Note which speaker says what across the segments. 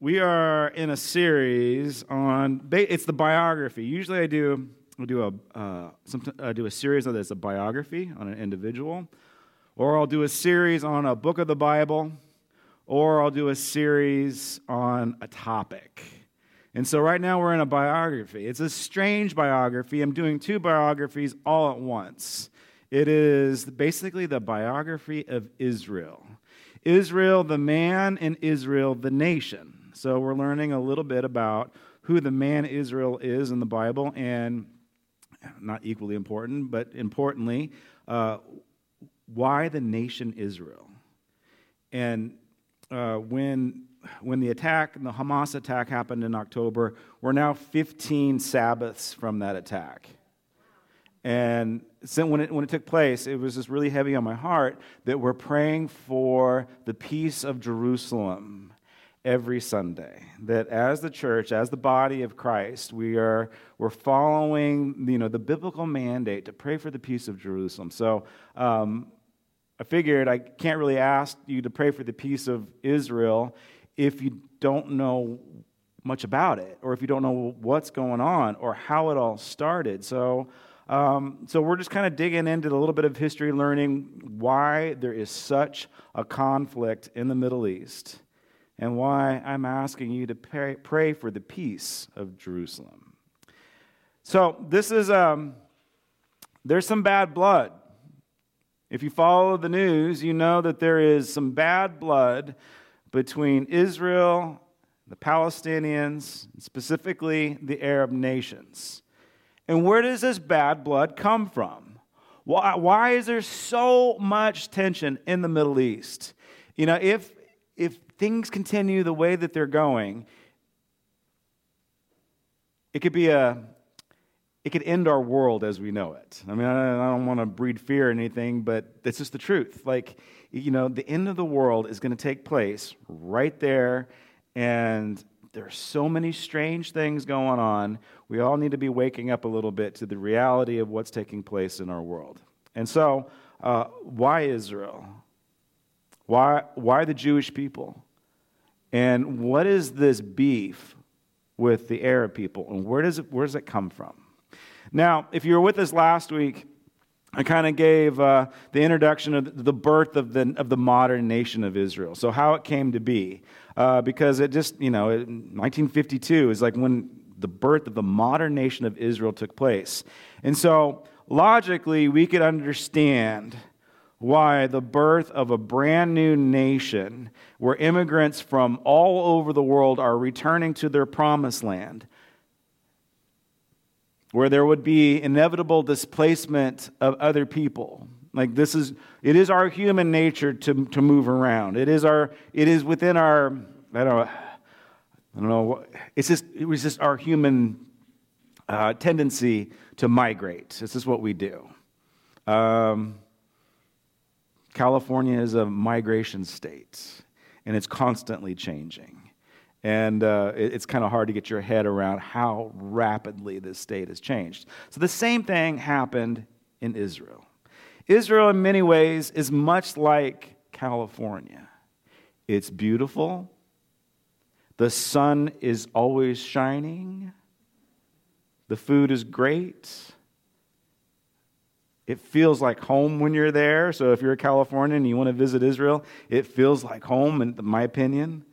Speaker 1: we are in a series on it's the biography. Usually, I do I do a uh, I do a series that's a biography on an individual, or I'll do a series on a book of the Bible, or I'll do a series on a topic. And so right now we're in a biography. It's a strange biography. I'm doing two biographies all at once. It is basically the biography of Israel. Israel, the man, and Israel, the nation. So we're learning a little bit about who the man Israel is in the Bible, and not equally important, but importantly, uh, why the nation Israel. And uh, when when the attack, the Hamas attack happened in October, we're now 15 Sabbaths from that attack. And so when it, when it took place, it was just really heavy on my heart that we're praying for the peace of Jerusalem every Sunday. That as the church, as the body of Christ, we are we're following you know the biblical mandate to pray for the peace of Jerusalem. So um, I figured I can't really ask you to pray for the peace of Israel if you don't know much about it, or if you don't know what's going on, or how it all started. So. Um, so we're just kind of digging into a little bit of history, learning why there is such a conflict in the Middle East and why I'm asking you to pray, pray for the peace of Jerusalem. So, this is, um, there's some bad blood. If you follow the news, you know that there is some bad blood between Israel, the Palestinians, specifically the Arab nations. And where does this bad blood come from? Why, why is there so much tension in the Middle East? You know, if, if things continue the way that they're going, it could be a it could end our world as we know it. I mean, I don't want to breed fear or anything, but that's just the truth. Like, you know, the end of the world is going to take place right there, and there are so many strange things going on. We all need to be waking up a little bit to the reality of what's taking place in our world. And so, uh, why Israel? Why, why the Jewish people? And what is this beef with the Arab people? And where does it, where does it come from? Now, if you were with us last week, I kind of gave uh, the introduction of the birth of the, of the modern nation of Israel. So, how it came to be. Uh, because it just, you know, 1952 is like when the birth of the modern nation of Israel took place. And so, logically, we could understand why the birth of a brand new nation where immigrants from all over the world are returning to their promised land, where there would be inevitable displacement of other people. Like this is, it is our human nature to, to move around. It is our, it is within our, I don't know, I don't know, it's just, it was just our human uh, tendency to migrate. This is what we do. Um, California is a migration state, and it's constantly changing. And uh, it's kind of hard to get your head around how rapidly this state has changed. So the same thing happened in Israel. Israel, in many ways, is much like California. It's beautiful, the sun is always shining, the food is great, it feels like home when you're there. So if you're a Californian and you want to visit Israel, it feels like home, in my opinion.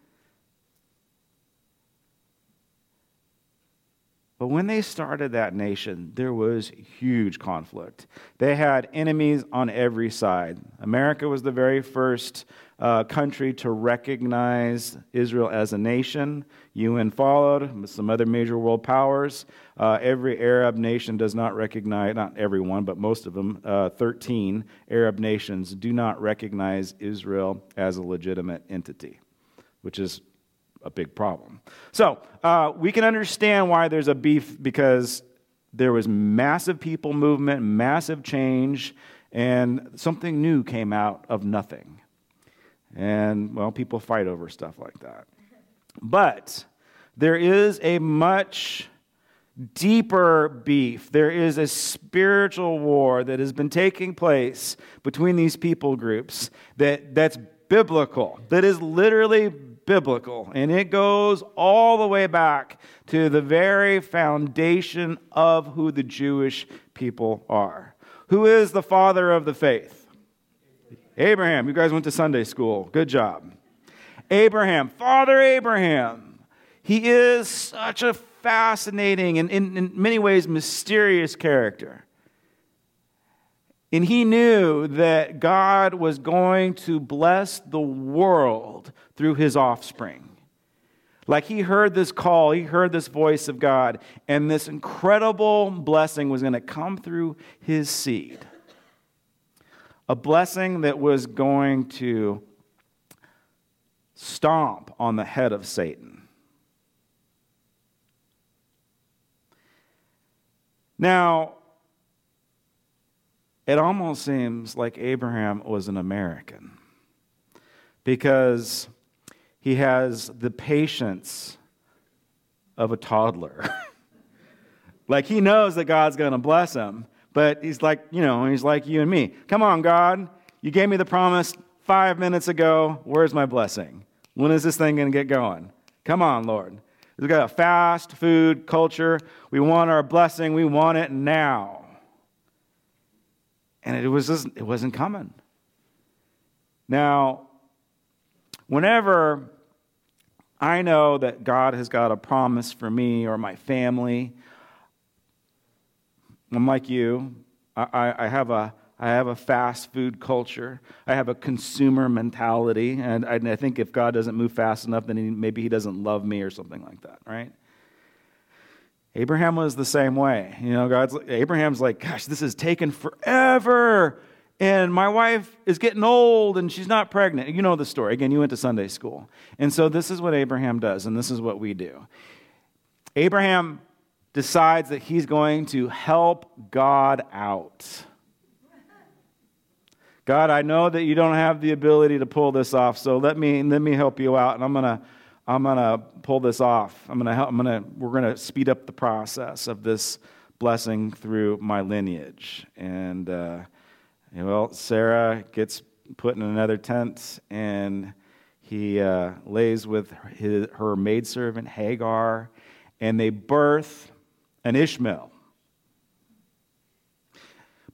Speaker 1: But when they started that nation, there was huge conflict. They had enemies on every side. America was the very first uh, country to recognize Israel as a nation. UN followed, some other major world powers. Uh, every Arab nation does not recognize, not everyone, but most of them, uh, 13 Arab nations do not recognize Israel as a legitimate entity, which is a big problem. So uh, we can understand why there's a beef because there was massive people movement, massive change, and something new came out of nothing. And, well, people fight over stuff like that. But there is a much deeper beef. There is a spiritual war that has been taking place between these people groups that, that's biblical, that is literally biblical, and it goes all the way back to the very foundation of who the Jewish people are. Who is the father of the faith? Abraham. You guys went to Sunday school. Good job. Abraham, Father Abraham. He is such a fascinating and, in, in many ways, mysterious character. And he knew that God was going to bless the world through his offspring. Like he heard this call, he heard this voice of God, and this incredible blessing was going to come through his seed. A blessing that was going to stomp on the head of Satan. Now, it almost seems like Abraham was an American because he has the patience of a toddler. like he knows that God's going to bless him, but he's like, you know, he's like you and me. Come on, God. You gave me the promise five minutes ago. Where's my blessing? When is this thing going to get going? Come on, Lord. We've got a fast food culture. We want our blessing. We want it now and it was just, it wasn't coming. Now, whenever I know that God has got a promise for me or my family, I'm like you. I, I, have a I have a fast food culture. I have a consumer mentality, and I, and I think if God doesn't move fast enough, then he, maybe He doesn't love me or something like that, right? Abraham was the same way. You know, God's Abraham's like, gosh, this has taken forever. And my wife is getting old and she's not pregnant. You know the story. Again, you went to Sunday school. And so this is what Abraham does, and this is what we do. Abraham decides that he's going to help God out. God, I know that you don't have the ability to pull this off, so let me, let me help you out. And I'm going to I'm to pull this off. I'm to help, I'm to, we're going to speed up the process of this blessing through my lineage. And, uh, well, Sarah gets put in another tent, and he uh, lays with his, her maidservant Hagar, and they birth an Ishmael.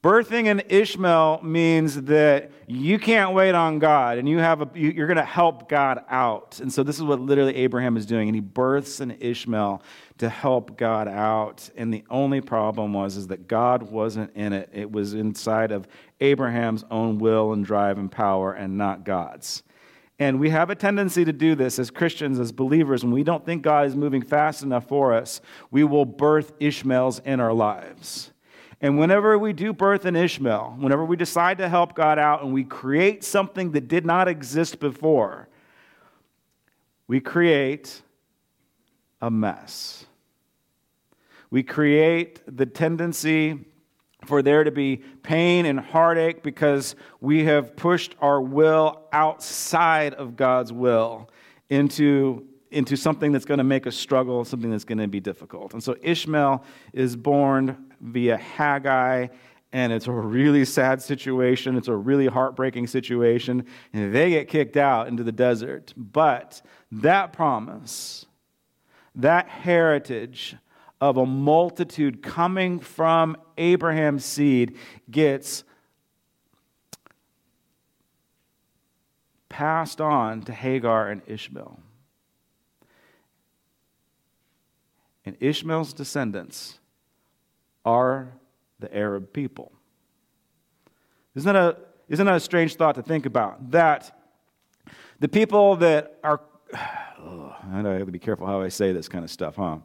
Speaker 1: Birthing an Ishmael means that you can't wait on God and you have a, you're going to help God out. And so this is what literally Abraham is doing. And he births an Ishmael to help God out. And the only problem was is that God wasn't in it. It was inside of Abraham's own will and drive and power and not God's. And we have a tendency to do this as Christians, as believers, when we don't think God is moving fast enough for us, we will birth Ishmaels in our lives. And whenever we do birth an Ishmael, whenever we decide to help God out and we create something that did not exist before, we create a mess. We create the tendency for there to be pain and heartache because we have pushed our will outside of God's will into, into something that's going to make us struggle, something that's going to be difficult. And so Ishmael is born via Hagar, and it's a really sad situation. It's a really heartbreaking situation. And they get kicked out into the desert. But that promise, that heritage of a multitude coming from Abraham's seed gets passed on to Hagar and Ishmael. And Ishmael's descendants are the Arab people. Isn't that a, isn't that a strange thought to think about? That the people that are, oh, I have to be careful how I say this kind of stuff, huh?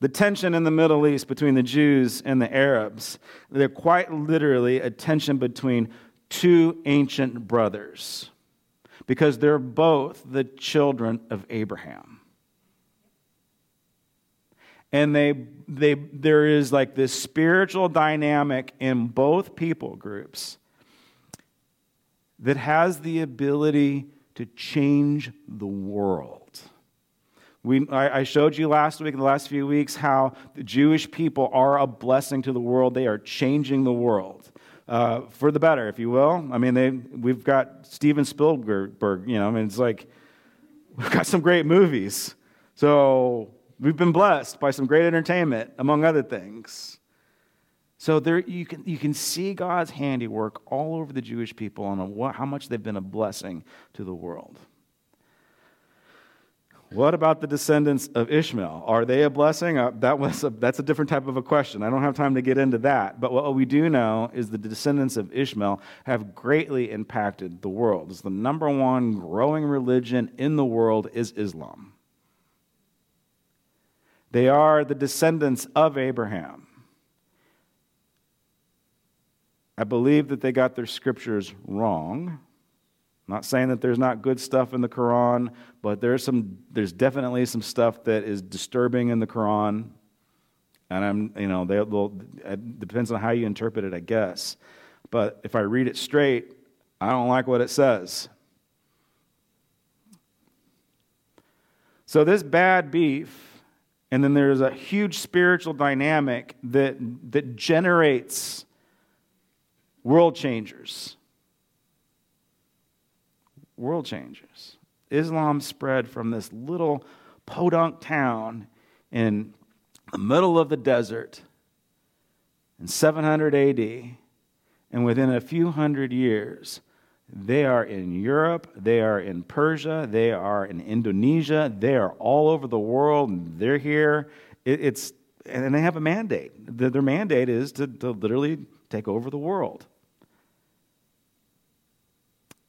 Speaker 1: The tension in the Middle East between the Jews and the Arabs, they're quite literally a tension between two ancient brothers because they're both the children of Abraham and they, they, there is like this spiritual dynamic in both people groups that has the ability to change the world. We, I, showed you last week, in the last few weeks, how the Jewish people are a blessing to the world. They are changing the world. Uh, for the better, if you will. I mean, they, we've got Steven Spielberg, you know, I mean, it's like, we've got some great movies. So we've been blessed by some great entertainment, among other things. So there, you, can, you can see God's handiwork all over the Jewish people on what, how much they've been a blessing to the world. What about the descendants of Ishmael? Are they a blessing? Uh, that was a, that's a different type of a question. I don't have time to get into that. But what we do know is the descendants of Ishmael have greatly impacted the world. It's the number one growing religion in the world is Islam. They are the descendants of Abraham. I believe that they got their scriptures wrong. I'm not saying that there's not good stuff in the Quran, but there's some there's definitely some stuff that is disturbing in the Quran. And I'm, you know, they will it depends on how you interpret it, I guess. But if I read it straight, I don't like what it says. So this bad beef, and then there's a huge spiritual dynamic that that generates world changers world changers. Islam spread from this little podunk town in the middle of the desert in 700 AD, and within a few hundred years, they are in Europe, they are in Persia, they are in Indonesia, they are all over the world, they're here. it's, and they have a mandate. Their mandate is to, to literally take over the world.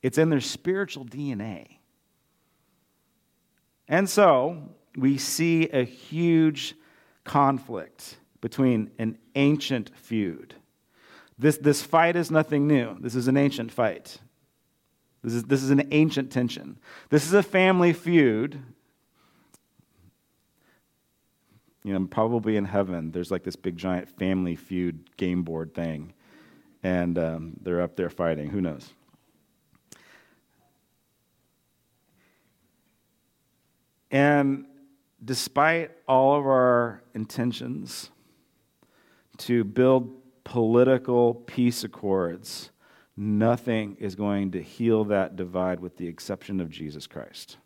Speaker 1: It's in their spiritual DNA. And so we see a huge conflict between an ancient feud. This, this fight is nothing new. This is an ancient fight. This is, this is an ancient tension. This is a family feud. You know, probably in heaven, there's like this big giant family feud game board thing. And um, they're up there fighting. Who knows? And despite all of our intentions to build political peace accords, nothing is going to heal that divide with the exception of Jesus Christ.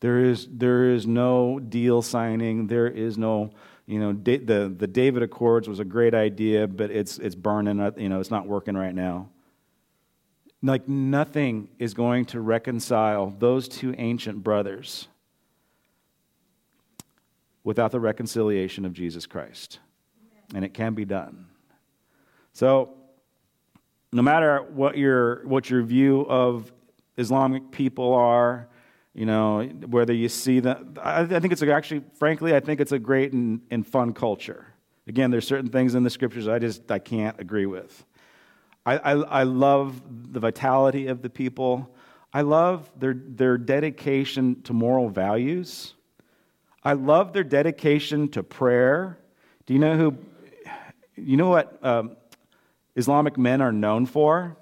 Speaker 1: There is, there is no deal signing. There is no, you know, the, the David Accords was a great idea, but it's, it's burning, up, you know, it's not working right now. Like nothing is going to reconcile those two ancient brothers without the reconciliation of Jesus Christ. And it can be done. So, no matter what your, what your view of Islamic people are, you know, whether you see that, I, think it's actually, frankly, I think it's a great and, and fun culture. Again, there's certain things in the scriptures I just I can't agree with. I, I, I love the vitality of the people. I love their, their dedication to moral values. I love their dedication to prayer. Do you know who, you know what um, Islamic men are known for?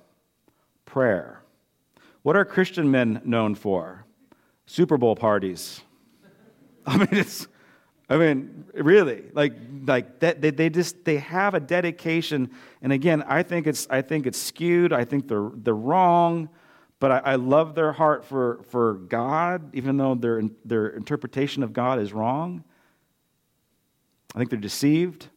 Speaker 1: Prayer. What are Christian men known for? Super Bowl parties. I mean, it's, I mean, really, like, like that, they, they just they have a dedication, and again, I think it's I think it's skewed. I think they're they're wrong, but I, I love their heart for for God, even though their their interpretation of God is wrong. I think they're deceived.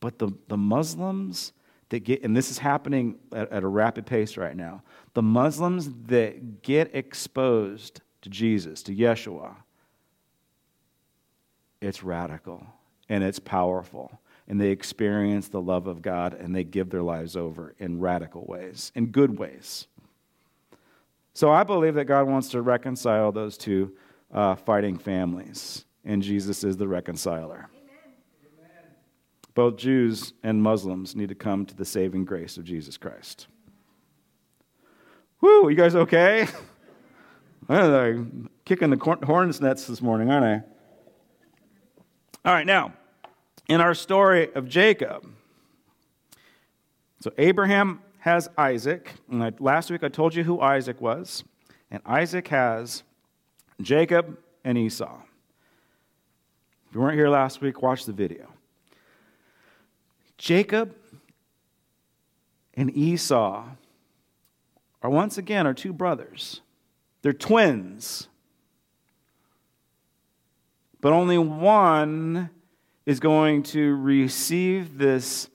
Speaker 1: But the, the Muslims that get, and this is happening at, at a rapid pace right now, the Muslims that get exposed to Jesus, to Yeshua, it's radical and it's powerful. And they experience the love of God and they give their lives over in radical ways, in good ways. So I believe that God wants to reconcile those two uh, fighting families, and Jesus is the reconciler. Amen. Both Jews and Muslims need to come to the saving grace of Jesus Christ. Woo, you guys okay? I'm kicking the horn's nets this morning, aren't I? All right, now, in our story of Jacob, so Abraham has Isaac. And I, last week I told you who Isaac was. And Isaac has Jacob and Esau. If you weren't here last week, watch the video. Jacob and Esau are once again are two brothers. They're twins. But only one is going to receive this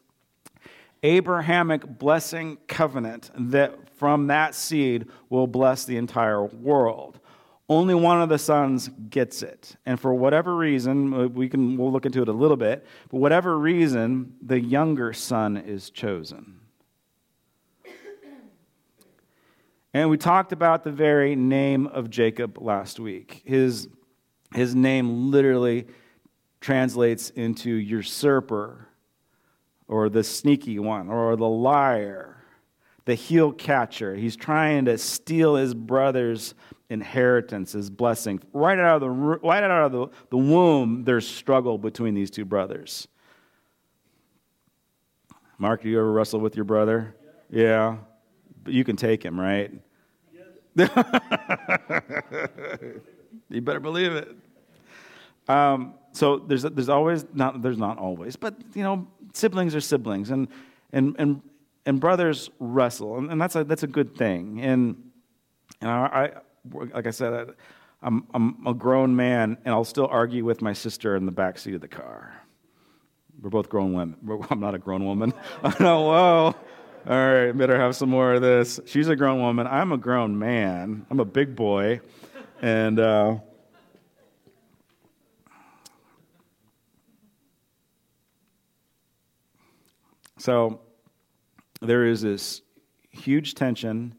Speaker 1: Abrahamic blessing covenant that from that seed will bless the entire world. Only one of the sons gets it. And for whatever reason, uh, we can we'll look into it a little bit, for whatever reason, the younger son is chosen. And we talked about the very name of Jacob last week. His, his name literally translates into usurper, or the sneaky one, or the liar, the heel catcher. He's trying to steal his brother's inheritance, his blessing. Right out of the, right out of the, the womb, there's struggle between these two brothers. Mark, do you ever wrestle with your brother? Yeah. You can take him, right? Yes. you better believe it. Um, so there's, there's always, not, there's not always, but, you know, siblings are siblings, and, and, and, and brothers wrestle, and, and that's, a, that's a good thing. And, and I, I like I said, I, I'm, I'm a grown man, and I'll still argue with my sister in the back seat of the car. We're both grown women. I'm not a grown woman. Know, whoa. All right, better have some more of this. She's a grown woman. I'm a grown man. I'm a big boy. And uh, so there is this huge tension,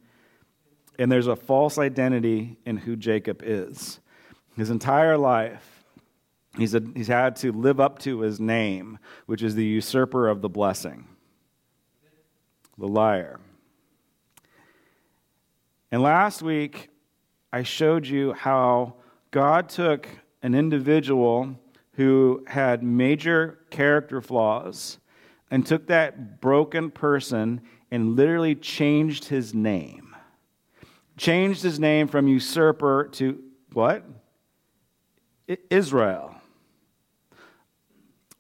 Speaker 1: and there's a false identity in who Jacob is. His entire life, he's, a, he's had to live up to his name, which is the usurper of the blessing the liar. And last week, I showed you how God took an individual who had major character flaws and took that broken person and literally changed his name. Changed his name from usurper to what? Israel.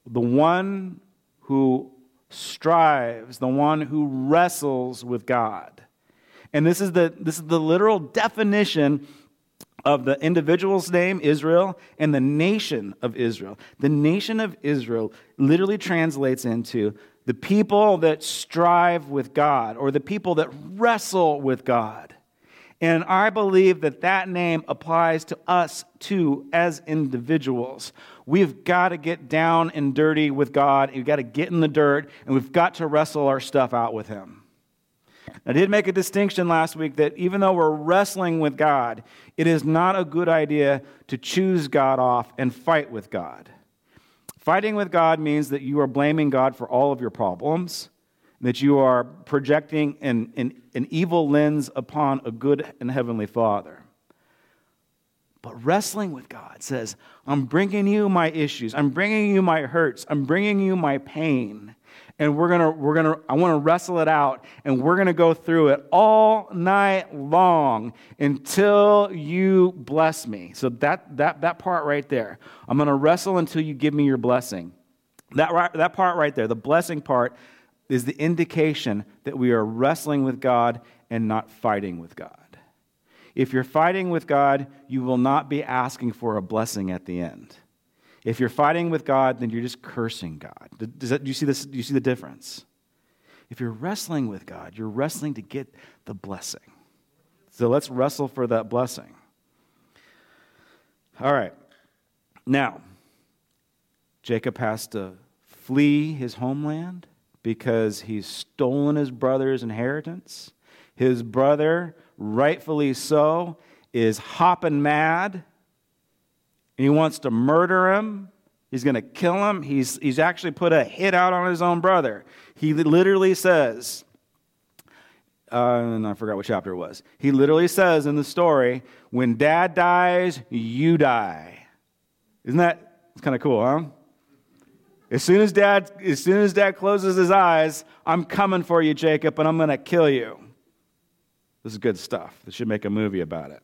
Speaker 1: The one who strives, the one who wrestles with God. And this is the, this is the literal definition of the individual's name, Israel, and the nation of Israel. The nation of Israel literally translates into the people that strive with God or the people that wrestle with God. And I believe that that name applies to us too as individuals. We've got to get down and dirty with God. We've got to get in the dirt and we've got to wrestle our stuff out with Him. I did make a distinction last week that even though we're wrestling with God, it is not a good idea to choose God off and fight with God. Fighting with God means that you are blaming God for all of your problems that you are projecting an, an, an evil lens upon a good and heavenly Father. But wrestling with God says, I'm bringing you my issues. I'm bringing you my hurts. I'm bringing you my pain. And we're to, we're to, I want to wrestle it out. And we're to go through it all night long until you bless me. So that, that, that part right there. I'm to wrestle until you give me your blessing. That, that part right there, the blessing part, is the indication that we are wrestling with God and not fighting with God. If you're fighting with God, you will not be asking for a blessing at the end. If you're fighting with God, then you're just cursing God. Does that, do, you see this, do you see the difference? If you're wrestling with God, you're wrestling to get the blessing. So let's wrestle for that blessing. All right. Now, Jacob has to flee his homeland because he's stolen his brother's inheritance. His brother, rightfully so, is hopping mad. And he wants to murder him. He's going to kill him. He's, he's actually put a hit out on his own brother. He literally says, uh, and I forgot what chapter it was. He literally says in the story, when dad dies, you die. Isn't that it's kind of cool, huh? As soon as dad, as soon as dad closes his eyes, I'm coming for you, Jacob, and I'm going to kill you. This is good stuff. They should make a movie about it.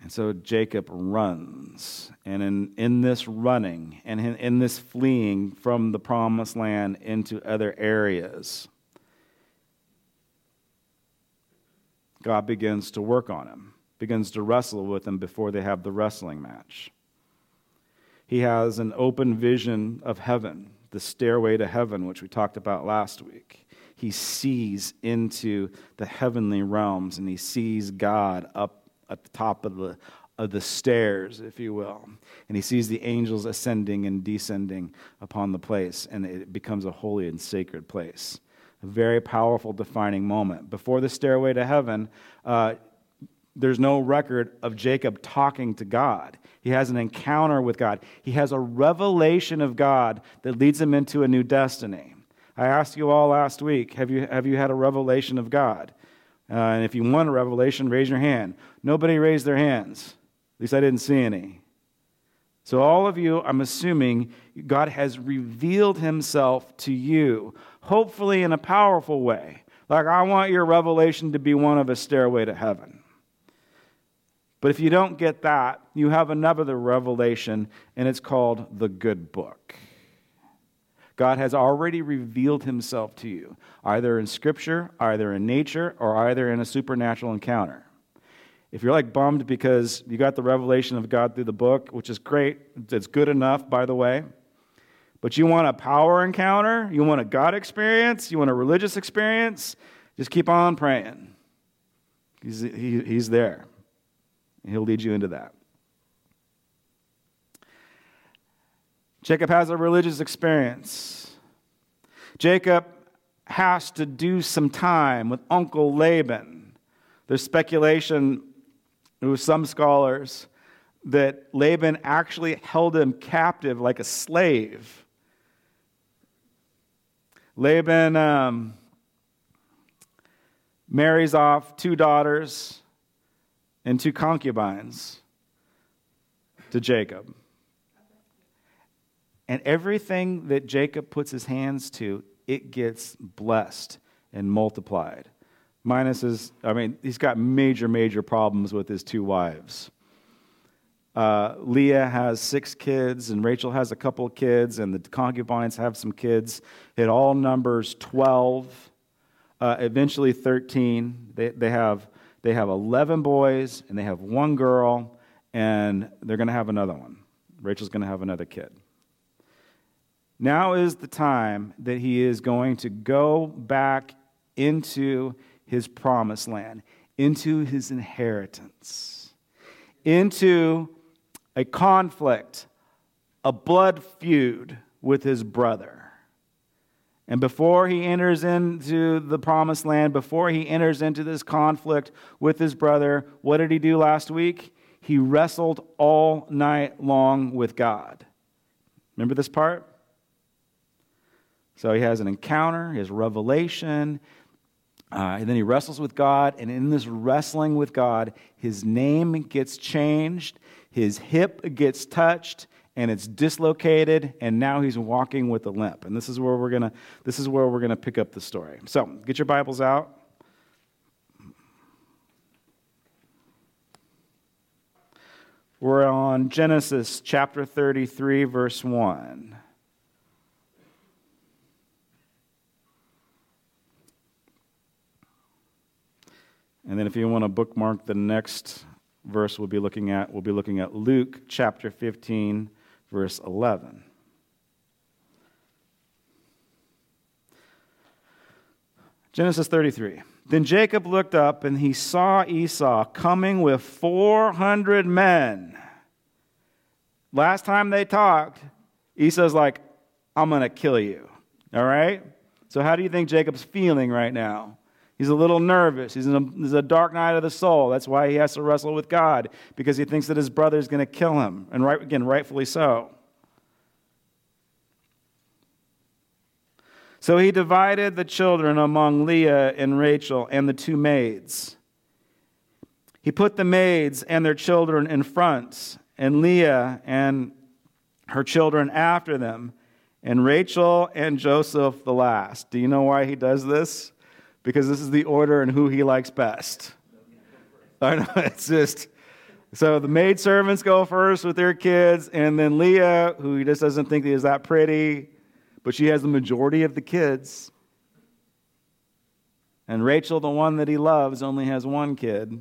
Speaker 1: And so Jacob runs. And in, in this running and in, in this fleeing from the promised land into other areas, God begins to work on him, begins to wrestle with him before they have the wrestling match. He has an open vision of heaven, the stairway to heaven, which we talked about last week. He sees into the heavenly realms and he sees God up at the top of the, of the stairs, if you will. And he sees the angels ascending and descending upon the place, and it becomes a holy and sacred place. A very powerful defining moment. Before the stairway to heaven, uh, there's no record of Jacob talking to God. He has an encounter with God. He has a revelation of God that leads him into a new destiny. I asked you all last week have you, have you had a revelation of God? Uh, and if you want a revelation, raise your hand. Nobody raised their hands. At least I didn't see any. So, all of you, I'm assuming God has revealed himself to you, hopefully in a powerful way. Like, I want your revelation to be one of a stairway to heaven. But if you don't get that, you have another revelation, and it's called the good book. God has already revealed himself to you, either in Scripture, either in nature, or either in a supernatural encounter. If you're like bummed because you got the revelation of God through the book, which is great, it's good enough, by the way, but you want a power encounter, you want a God experience, you want a religious experience, just keep on praying. He's, he, he's there. He'll lead you into that. Jacob has a religious experience. Jacob has to do some time with Uncle Laban. There's speculation with some scholars that Laban actually held him captive like a slave. Laban um, marries off two daughters and two concubines to Jacob. And everything that Jacob puts his hands to, it gets blessed and multiplied. Minus his, I mean, he's got major, major problems with his two wives. Uh, Leah has six kids, and Rachel has a couple of kids, and the concubines have some kids. It all numbers 12, uh, eventually 13. They, they, have, they have 11 boys, and they have one girl, and they're going to have another one. Rachel's going to have another kid. Now is the time that he is going to go back into his promised land, into his inheritance, into a conflict, a blood feud with his brother. And before he enters into the promised land, before he enters into this conflict with his brother, what did he do last week? He wrestled all night long with God. Remember this part? So he has an encounter, his revelation, uh, and then he wrestles with God. And in this wrestling with God, his name gets changed, his hip gets touched, and it's dislocated. And now he's walking with a limp. And this is where we're gonna. This is where we're gonna pick up the story. So get your Bibles out. We're on Genesis chapter 33, verse 1. And then if you want to bookmark the next verse we'll be looking at, we'll be looking at Luke chapter 15, verse 11. Genesis 33. Then Jacob looked up and he saw Esau coming with 400 men. Last time they talked, Esau's like, I'm going to kill you. All right? So, how do you think Jacob's feeling right now? He's a little nervous. He's in a, there's a dark night of the soul. That's why he has to wrestle with God, because he thinks that his brother is going to kill him. And right, again, rightfully so. So he divided the children among Leah and Rachel and the two maids. He put the maids and their children in front, and Leah and her children after them, and Rachel and Joseph the last. Do you know why he does this? Because this is the order and who he likes best. I know, it's just, So the maid servants go first with their kids, and then Leah, who he just doesn't think is that pretty, but she has the majority of the kids. And Rachel, the one that he loves, only has one kid.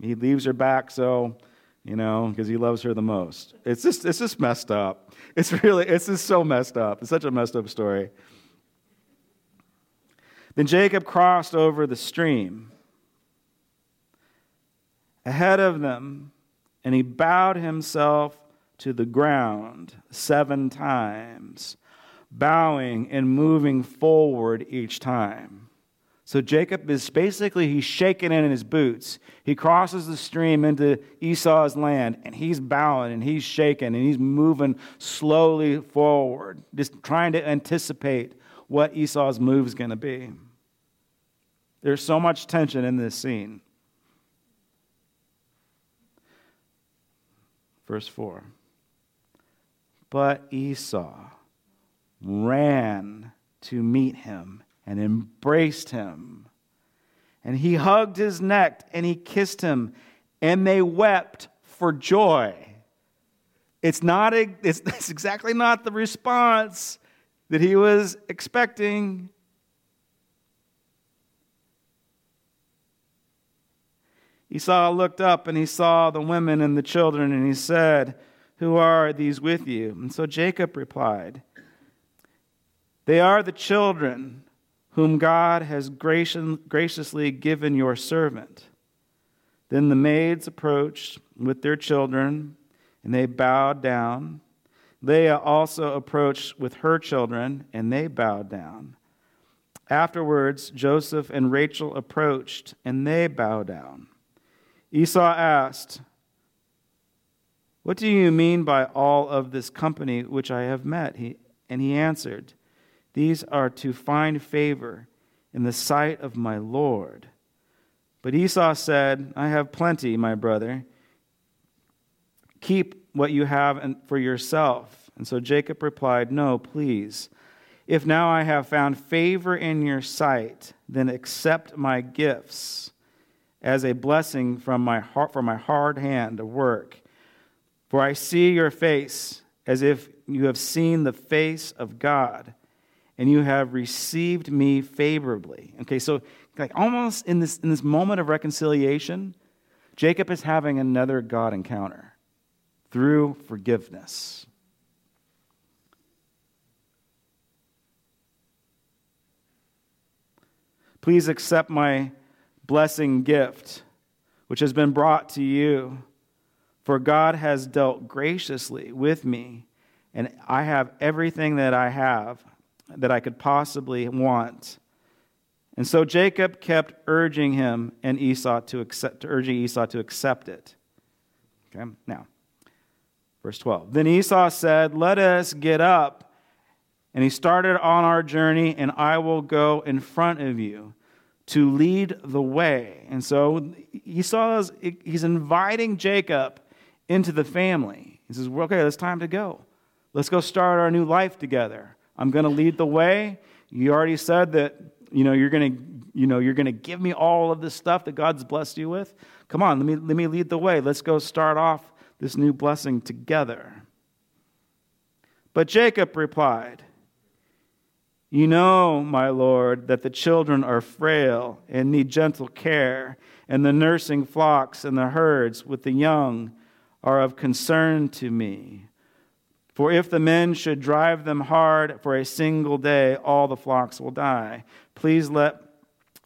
Speaker 1: He leaves her back so, you know, because he loves her the most. It's just, it's just messed up. It's really, it's just so messed up. It's such a messed up story. Then Jacob crossed over the stream ahead of them, and he bowed himself to the ground seven times, bowing and moving forward each time. So Jacob is basically, he's shaking in his boots. He crosses the stream into Esau's land, and he's bowing and he's shaking and he's moving slowly forward, just trying to anticipate what Esau's move is going to be. There's so much tension in this scene. Verse 4. But Esau ran to meet him and embraced him. And he hugged his neck and he kissed him, and they wept for joy. It's, not, it's, it's exactly not the response that he was expecting. Esau looked up and he saw the women and the children, and he said, Who are these with you? And so Jacob replied, They are the children whom God has graciously given your servant. Then the maids approached with their children, and they bowed down. Leah also approached with her children, and they bowed down. Afterwards, Joseph and Rachel approached, and they bowed down. Esau asked, What do you mean by all of this company which I have met? He, and he answered, these are to find favor in the sight of my Lord. But Esau said, I have plenty, my brother. Keep what you have for yourself. And so Jacob replied, No, please. If now I have found favor in your sight, then accept my gifts as a blessing from my heart, for my hard hand of work. For I see your face as if you have seen the face of God and you have received me favorably. Okay, so like almost in this in this moment of reconciliation, Jacob is having another God encounter through forgiveness. Please accept my blessing gift, which has been brought to you. For God has dealt graciously with me, and I have everything that I have that I could possibly want. And so Jacob kept urging him and Esau to accept, urging Esau to accept it. Okay, now, verse 12. Then Esau said, Let us get up. And he started on our journey, and I will go in front of you to lead the way. And so Esau is, he's inviting Jacob into the family. He says, well, Okay, it's time to go. Let's go start our new life together. I'm going to lead the way. You already said that, you know, you're going to, you know, you're going to give me all of this stuff that God's blessed you with. Come on, let me, let me lead the way. Let's go start off this new blessing together. But Jacob replied, You know, my Lord, that the children are frail and need gentle care, and the nursing flocks and the herds with the young are of concern to me. For if the men should drive them hard for a single day, all the flocks will die. Please let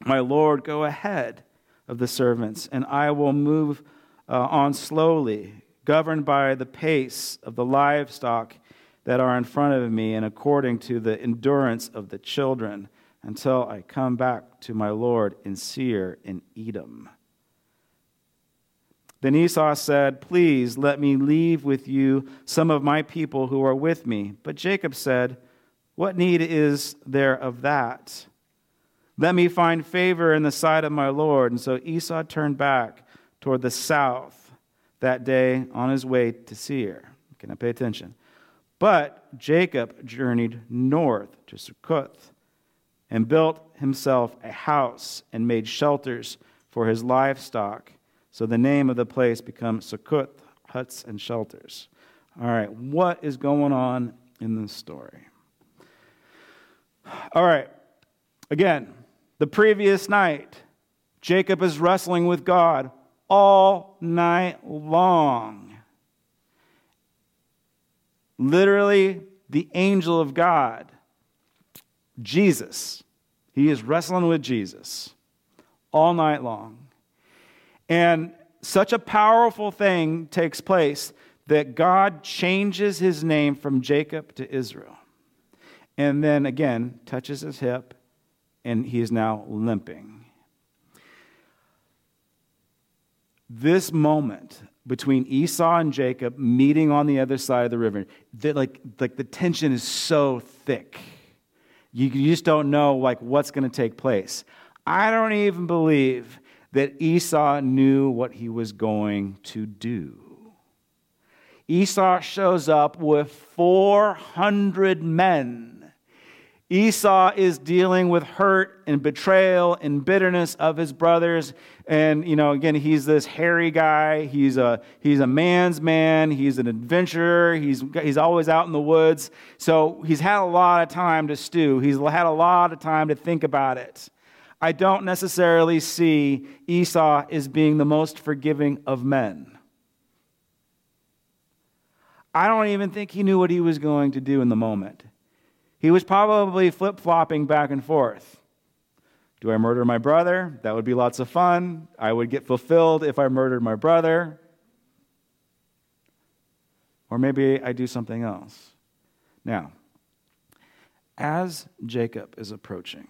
Speaker 1: my Lord go ahead of the servants, and I will move uh, on slowly, governed by the pace of the livestock that are in front of me, and according to the endurance of the children, until I come back to my Lord in Seir in Edom. Then Esau said, Please let me leave with you some of my people who are with me. But Jacob said, What need is there of that? Let me find favor in the sight of my Lord. And so Esau turned back toward the south that day on his way to Seir. Can I pay attention? But Jacob journeyed north to Succoth and built himself a house and made shelters for his livestock So the name of the place becomes Sukkot, huts and shelters. All right, what is going on in this story? All right, again, the previous night, Jacob is wrestling with God all night long. Literally, the angel of God, Jesus, he is wrestling with Jesus all night long. And such a powerful thing takes place that God changes his name from Jacob to Israel. And then again, touches his hip, and he is now limping. This moment between Esau and Jacob meeting on the other side of the river, like, like the tension is so thick. You, you just don't know like what's going to take place. I don't even believe that Esau knew what he was going to do. Esau shows up with 400 men. Esau is dealing with hurt and betrayal and bitterness of his brothers. And, you know, again, he's this hairy guy. He's a, he's a man's man. He's an adventurer. He's, he's always out in the woods. So he's had a lot of time to stew. He's had a lot of time to think about it. I don't necessarily see Esau as being the most forgiving of men. I don't even think he knew what he was going to do in the moment. He was probably flip flopping back and forth. Do I murder my brother? That would be lots of fun. I would get fulfilled if I murdered my brother. Or maybe I do something else. Now, as Jacob is approaching,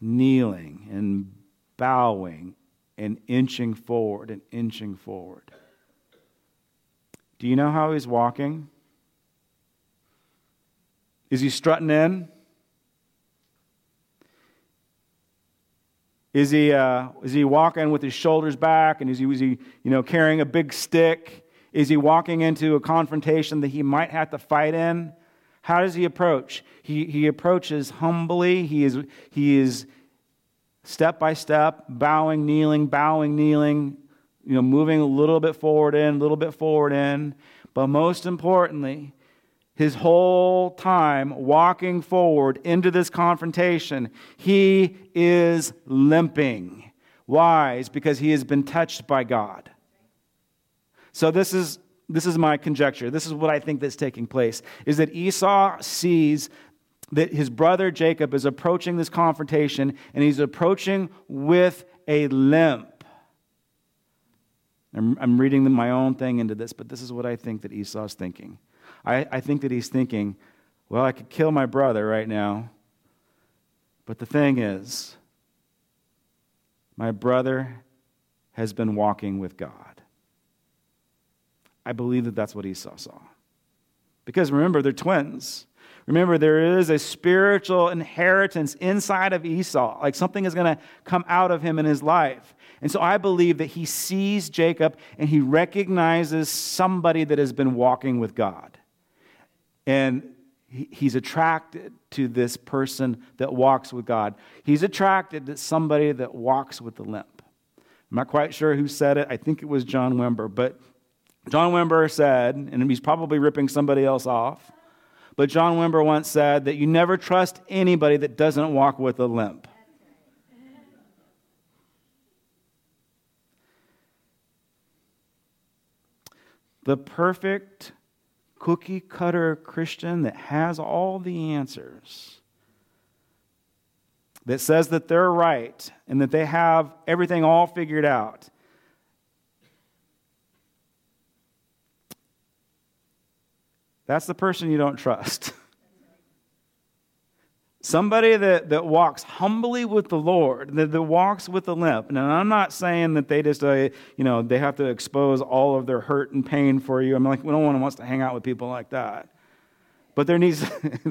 Speaker 1: kneeling and bowing and inching forward and inching forward. Do you know how he's walking? Is he strutting in? Is he, uh, is he walking with his shoulders back and is he, is he you know, carrying a big stick? Is he walking into a confrontation that he might have to fight in? How does he approach? He, he approaches humbly. He is, he is step by step, bowing, kneeling, bowing, kneeling, you know, moving a little bit forward in, a little bit forward in. But most importantly, his whole time walking forward into this confrontation, he is limping. Why? It's because he has been touched by God. So this is this is my conjecture. This is what I think that's taking place is that Esau sees that his brother Jacob is approaching this confrontation and he's approaching with a limp. I'm, I'm reading my own thing into this, but this is what I think that Esau's thinking. I, I think that he's thinking, well, I could kill my brother right now, but the thing is, my brother has been walking with God. I believe that that's what Esau saw. Because remember, they're twins. Remember, there is a spiritual inheritance inside of Esau. Like something is going to come out of him in his life. And so I believe that he sees Jacob and he recognizes somebody that has been walking with God. And he's attracted to this person that walks with God. He's attracted to somebody that walks with the limp. I'm not quite sure who said it. I think it was John Wimber. But John Wimber said, and he's probably ripping somebody else off, but John Wimber once said that you never trust anybody that doesn't walk with a limp. The perfect cookie cutter Christian that has all the answers, that says that they're right and that they have everything all figured out, That's the person you don't trust. Somebody that, that walks humbly with the Lord, that, that walks with the limp. Now, I'm not saying that they just, uh, you know, they have to expose all of their hurt and pain for you. I'm like, no one wants to hang out with people like that. But there needs,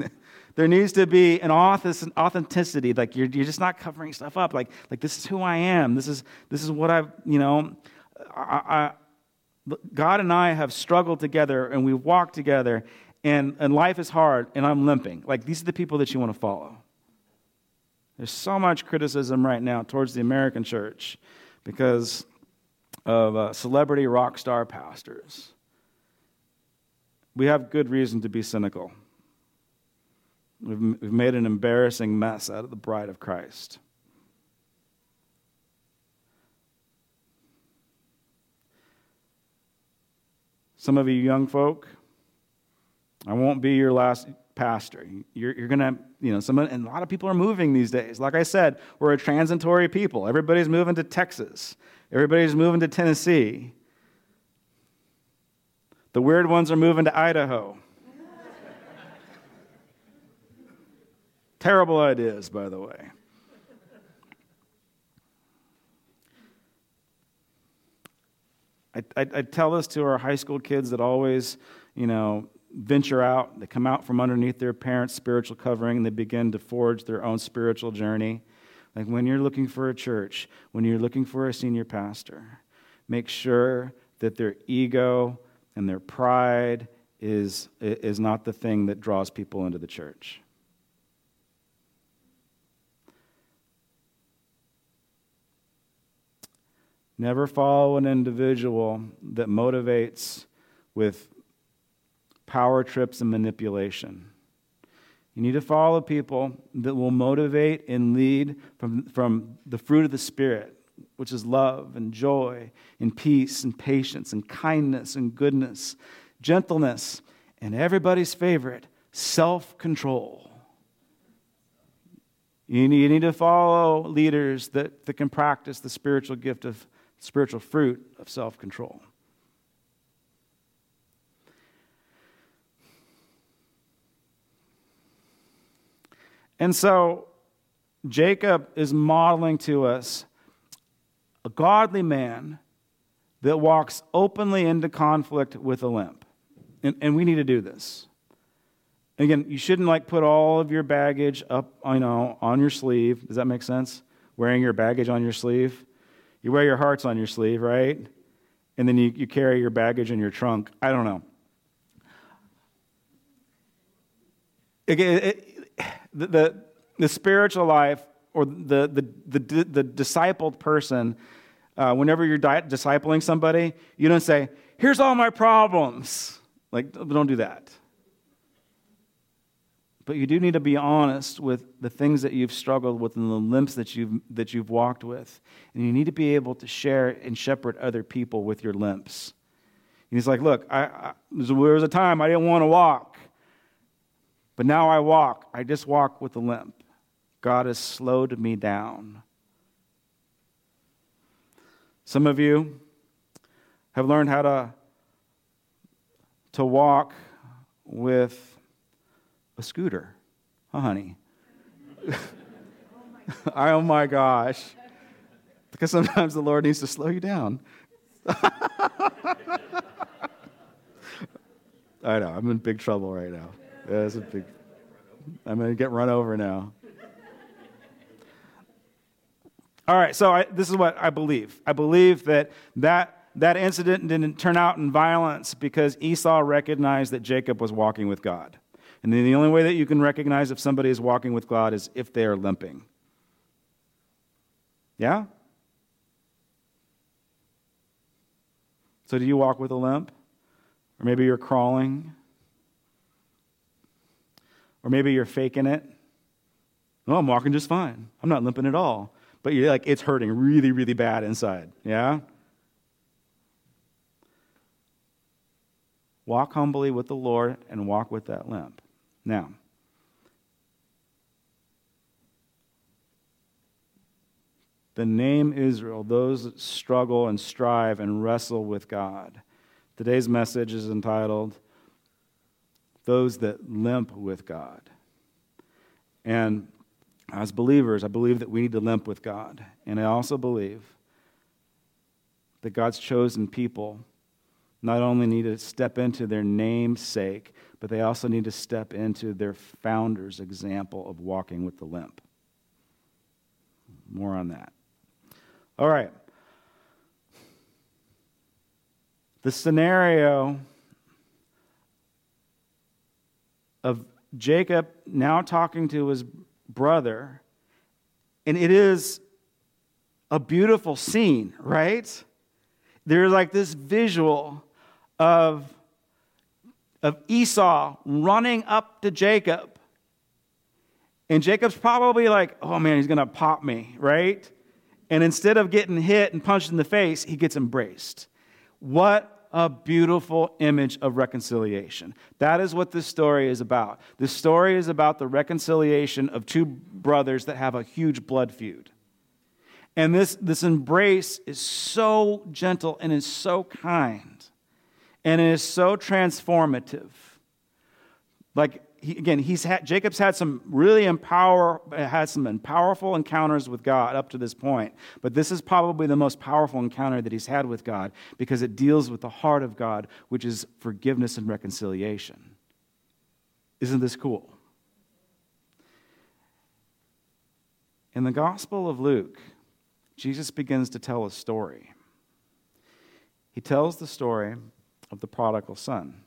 Speaker 1: there needs to be an authenticity. Like you're, you're just not covering stuff up. Like, like this is who I am. This is, this is what I've, you know, I, God and I have struggled together and we've walked together, and, and life is hard, and I'm limping. Like, these are the people that you want to follow. There's so much criticism right now towards the American church. because of uh, celebrity rock star pastors. We have good reason to be cynical. We've, we've made an embarrassing mess out of the bride of Christ. Some of you young folk, I won't be your last pastor. You're, you're going to, you know, some, and a lot of people are moving these days. Like I said, we're a transitory people. Everybody's moving to Texas, everybody's moving to Tennessee. The weird ones are moving to Idaho. Terrible ideas, by the way. I, I, I, tell this to our high school kids that always, you know, venture out. They come out from underneath their parents' spiritual covering and they begin to forge their own spiritual journey. Like when you're looking for a church, when you're looking for a senior pastor, make sure that their ego and their pride is, is not the thing that draws people into the church. Never follow an individual that motivates with power trips and manipulation. You need to follow people that will motivate and lead from, from the fruit of the Spirit, which is love and joy and peace and patience and kindness and goodness, gentleness, and everybody's favorite, self control. You need, to follow leaders that, that can practice the spiritual gift of spiritual fruit of self control. And so Jacob is modeling to us a godly man that walks openly into conflict with a limp. And, and we need to do this. Again, you shouldn't like put all of your baggage up, you know, on your sleeve. Does that make sense? Wearing your baggage on your sleeve. You wear your hearts on your sleeve, right? And then you, you carry your baggage in your trunk. I don't know. Again, it, the, the, the, spiritual life or the, the, the, the discipled person, uh, whenever you're di- discipling somebody, you don't say, Here's all my problems. Like, don't do that. But you do need to be honest with the things that you've struggled with and the limps that you've, that you've walked with. And you need to be able to share and shepherd other people with your limps. And he's like, Look, I, I, there was a time I didn't want to walk, but now I walk. I just walk with a limp. God has slowed me down. Some of you have learned how to, to walk with a scooter. Huh, honey? oh my gosh. Because sometimes the Lord needs to slow you down. I know, I'm in big trouble right now. Yeah, it's a big, I'm to get run over now. All right, so I, this is what I believe. I believe that, that that incident didn't turn out in violence because Esau recognized that Jacob was walking with God. And then the only way that you can recognize if somebody is walking with God is if they are limping. Yeah? So do you walk with a limp? Or maybe you're crawling? Or maybe you're faking it? No, I'm walking just fine. I'm not limping at all. But you're like, it's hurting really, really bad inside. Yeah? Walk humbly with the Lord and walk with that limp. Now, the name Israel, those that struggle and strive and wrestle with God. Today's message is entitled Those That Limp with God. And as believers, I believe that we need to limp with God. And I also believe that God's chosen people not only need to step into their namesake, but they also need to step into their founder's example of walking with the limp. More on that. All right. The scenario of Jacob now talking to his brother, and it is a beautiful scene, right? There's like this visual of, of Esau running up to Jacob. And Jacob's probably like, oh man, he's going to pop me, right? And instead of getting hit and punched in the face, he gets embraced. What a beautiful image of reconciliation. That is what this story is about. This story is about the reconciliation of two brothers that have a huge blood feud. And this, this embrace is so gentle and is so kind and it is so transformative. Like, he, again, he's had, Jacob's had some really empower, had some powerful encounters with God up to this point, but this is probably the most powerful encounter that he's had with God because it deals with the heart of God, which is forgiveness and reconciliation. Isn't this cool? In the Gospel of Luke, Jesus begins to tell a story. He tells the story of the prodigal son.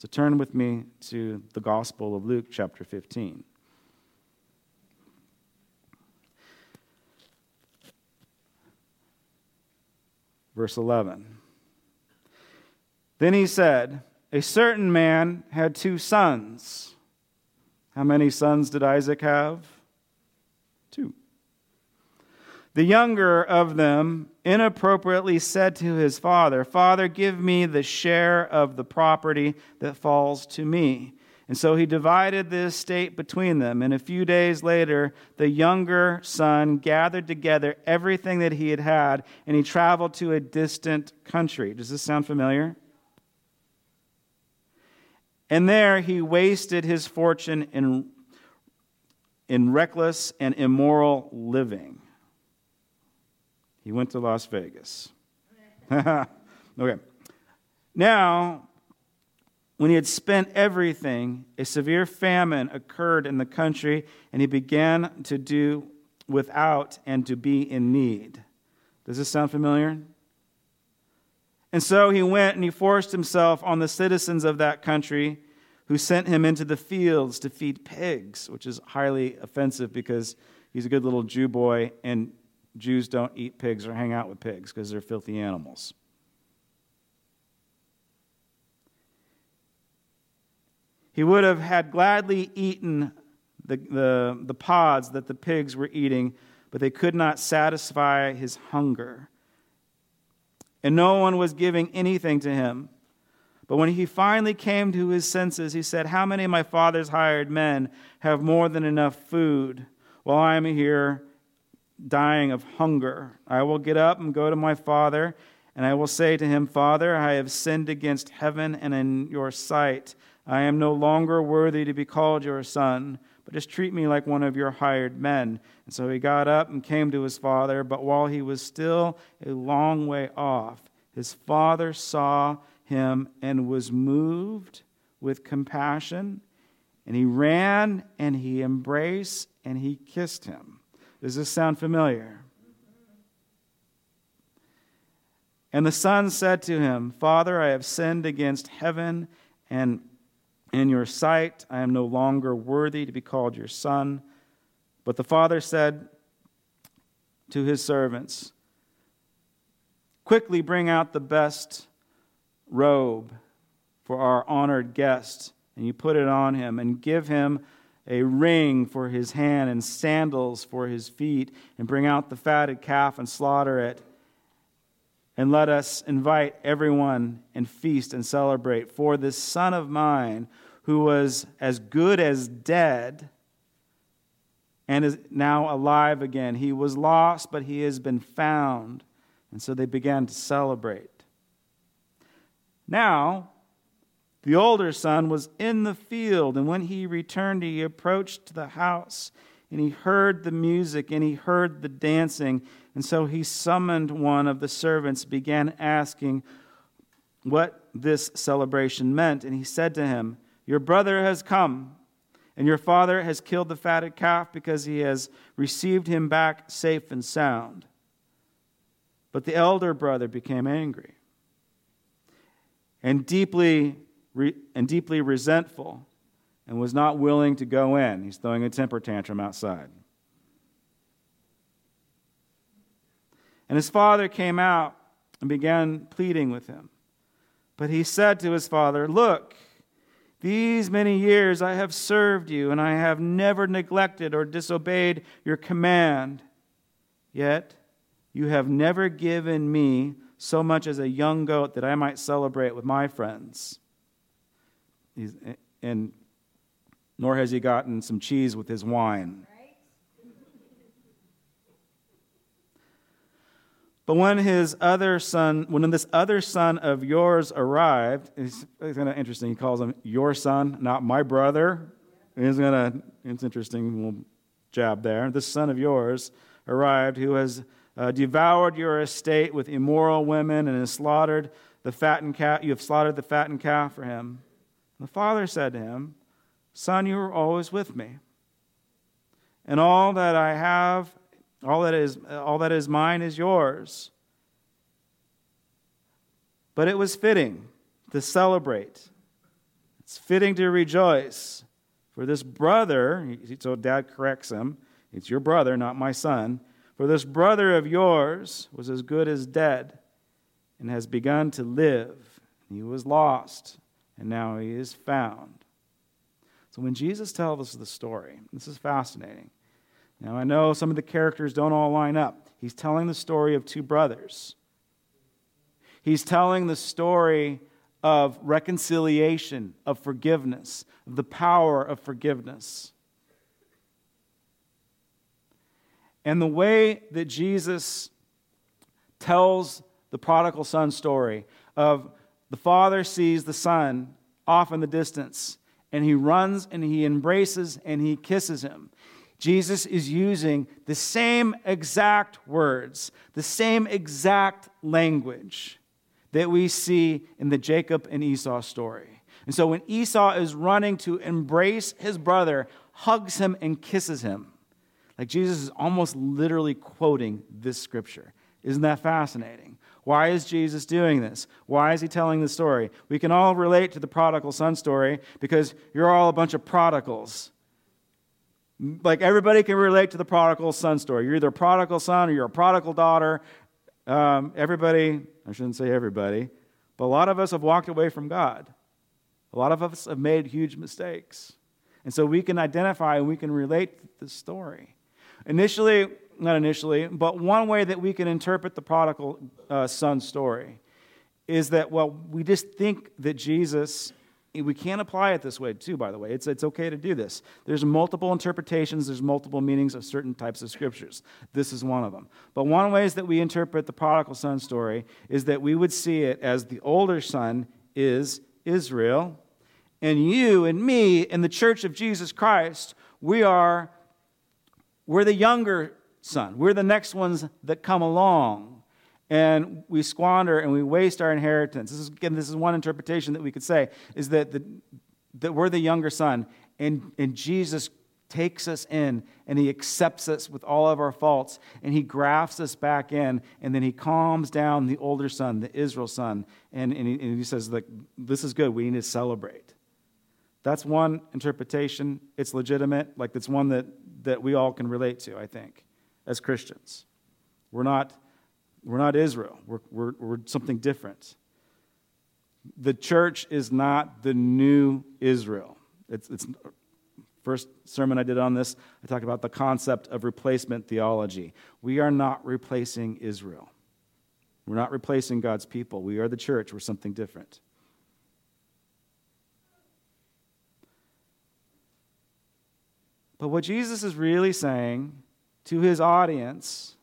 Speaker 1: So turn with me to the Gospel of Luke, chapter 15. Verse 11. Then he said, A certain man had two sons. How many sons did Isaac have? Two. The younger of them inappropriately said to his father, Father, give me the share of the property that falls to me. And so he divided the estate between them. And a few days later, the younger son gathered together everything that he had had, and he traveled to a distant country. Does this sound familiar? And there he wasted his fortune in, in reckless and immoral living. He went to Las Vegas. okay. Now, when he had spent everything, a severe famine occurred in the country, and he began to do without and to be in need. Does this sound familiar? And so he went and he forced himself on the citizens of that country who sent him into the fields to feed pigs, which is highly offensive because he's a good little Jew boy and Jews don't eat pigs or hang out with pigs because they're filthy animals. He would have had gladly eaten the, the, the pods that the pigs were eating, but they could not satisfy his hunger. And no one was giving anything to him. But when he finally came to his senses, he said, How many of my father's hired men have more than enough food while I am here dying of hunger. I will get up and go to my father, and I will say to him, Father, I have sinned against heaven and in your sight. I am no longer worthy to be called your son, but just treat me like one of your hired men. And so he got up and came to his father, but while he was still a long way off, his father saw him and was moved with compassion. And he ran and he embraced and he kissed him. Does this sound familiar? And the son said to him, Father, I have sinned against heaven and in your sight. I am no longer worthy to be called your son. But the father said to his servants, Quickly bring out the best robe for our honored guest, and you put it on him, and give him a ring for his hand and sandals for his feet, and bring out the fatted calf and slaughter it. And let us invite everyone and feast and celebrate. For this son of mine, who was as good as dead and is now alive again, he was lost, but he has been found. And so they began to celebrate. Now, the older son was in the field, and when he returned, he approached the house, and he heard the music, and he heard the dancing. And so he summoned one of the servants, began asking what this celebration meant. And he said to him, Your brother has come, and your father has killed the fatted calf because he has received him back safe and sound. But the elder brother became angry and deeply re- and deeply resentful and was not willing to go in. He's throwing a temper tantrum outside. And his father came out and began pleading with him. But he said to his father, Look, these many years I have served you, and I have never neglected or disobeyed your command. Yet you have never given me so much as a young goat that I might celebrate with my friends. He's, and nor has he gotten some cheese with his wine. But when his other son, when this other son of yours arrived, it's, it's kind of interesting. He calls him your son, not my brother. He's gonna, it's interesting little jab there. This son of yours arrived, who has uh, devoured your estate with immoral women and has slaughtered the fattened calf. You have slaughtered the fattened calf for him. The father said to him, Son, you are always with me, and all that I have all that is, all that is mine is yours. But it was fitting to celebrate. It's fitting to rejoice. For this brother, so dad corrects him, it's your brother, not my son. For this brother of yours was as good as dead and has begun to live. He was lost, and now he is found. So when Jesus tells us the story, this is fascinating. Now, I know some of the characters don't all line up. He's telling the story of two brothers. He's telling the story of reconciliation, of forgiveness, of the power of forgiveness. And the way that Jesus tells the prodigal son story of the father sees the son off in the distance and he runs and he embraces and he kisses him. Jesus is using the same exact words, the same exact language that we see in the Jacob and Esau story. And so when Esau is running to embrace his brother, hugs him and kisses him, like Jesus is almost literally quoting this scripture. Isn't that fascinating? Why is Jesus doing this? Why is he telling the story? We can all relate to the prodigal son story because you're all a bunch of prodigals. Like everybody can relate to the prodigal son story. You're either a prodigal son or you're a prodigal daughter. Um, everybody, I shouldn't say everybody, but a lot of us have walked away from God. A lot of us have made huge mistakes. And so we can identify and we can relate to the story. Initially, not initially, but one way that we can interpret the prodigal uh, son story is that, well, we just think that Jesus we can't apply it this way too by the way. It's, it's okay to do this. There's multiple interpretations there's multiple meanings of certain types of scriptures. This is one of them. But one of the ways that we interpret the prodigal son story is that we would see it as the older son is israel and you and me in the church of jesus christ we are we're the younger son. We're the next ones that come along. And we squander and we waste our inheritance. This is, again, this is one interpretation that we could say is that, the, that we're the younger son, and, and Jesus takes us in and he accepts us with all of our faults and he grafts us back in and then he calms down the older son the israel son and, and, he, and he says like this is good. We need to celebrate. That's one interpretation. It's legitimate. Like it's one that, that we all can relate to i think as christians we're not we're not Israel, we're, we're, we're something different. The church is not the new Israel. It's, it's first sermon I did on this, I talked about the concept of replacement theology. We are not replacing Israel. We're not replacing God's people. We are the church. We're something different. But what Jesus is really saying to his audience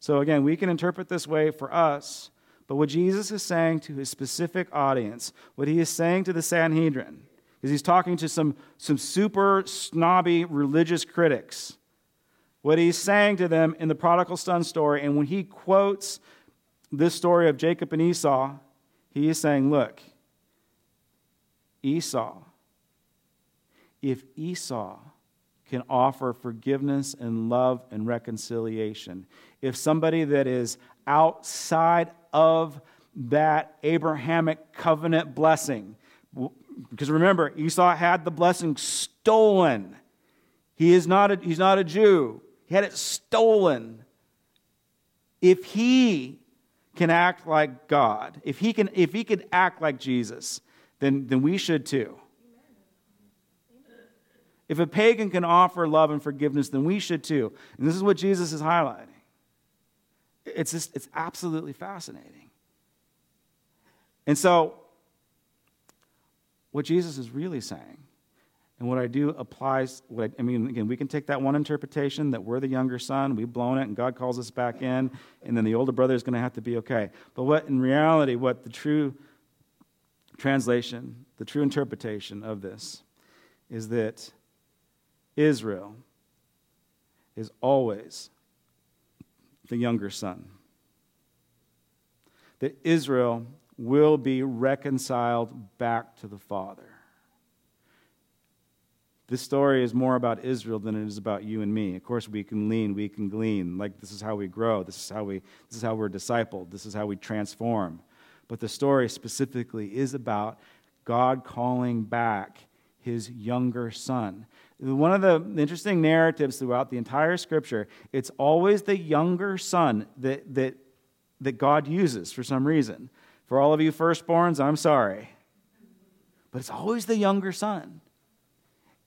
Speaker 1: so again, we can interpret this way for us, but what Jesus is saying to his specific audience, what he is saying to the Sanhedrin, is he's talking to some, some super snobby religious critics. What he's saying to them in the prodigal son story, and when he quotes this story of Jacob and Esau, he is saying, Look, Esau, if Esau can offer forgiveness and love and reconciliation. If somebody that is outside of that Abrahamic covenant blessing, because remember, Esau had the blessing stolen. He is not a, he's not a Jew. He had it stolen. If he can act like God, if he, can, if he could act like Jesus, then, then we should too. If a pagan can offer love and forgiveness, then we should too. And this is what Jesus is highlighting. It's, just, it's absolutely fascinating. And so, what Jesus is really saying, and what I do applies, what I, I mean, again, we can take that one interpretation that we're the younger son, we've blown it, and God calls us back in, and then the older brother is going to have to be okay. But what, in reality, what the true translation, the true interpretation of this is that Israel is always the younger son. That Israel will be reconciled back to the Father. This story is more about Israel than it is about you and me. Of course, we can lean, we can glean. Like this is how we grow. This is how we. This is how we're discipled. This is how we transform. But the story specifically is about God calling back his younger son. One of the interesting narratives throughout the entire scripture, it's always the younger son that, that, that God uses for some reason. For all of you firstborns, I'm sorry. But it's always the younger son.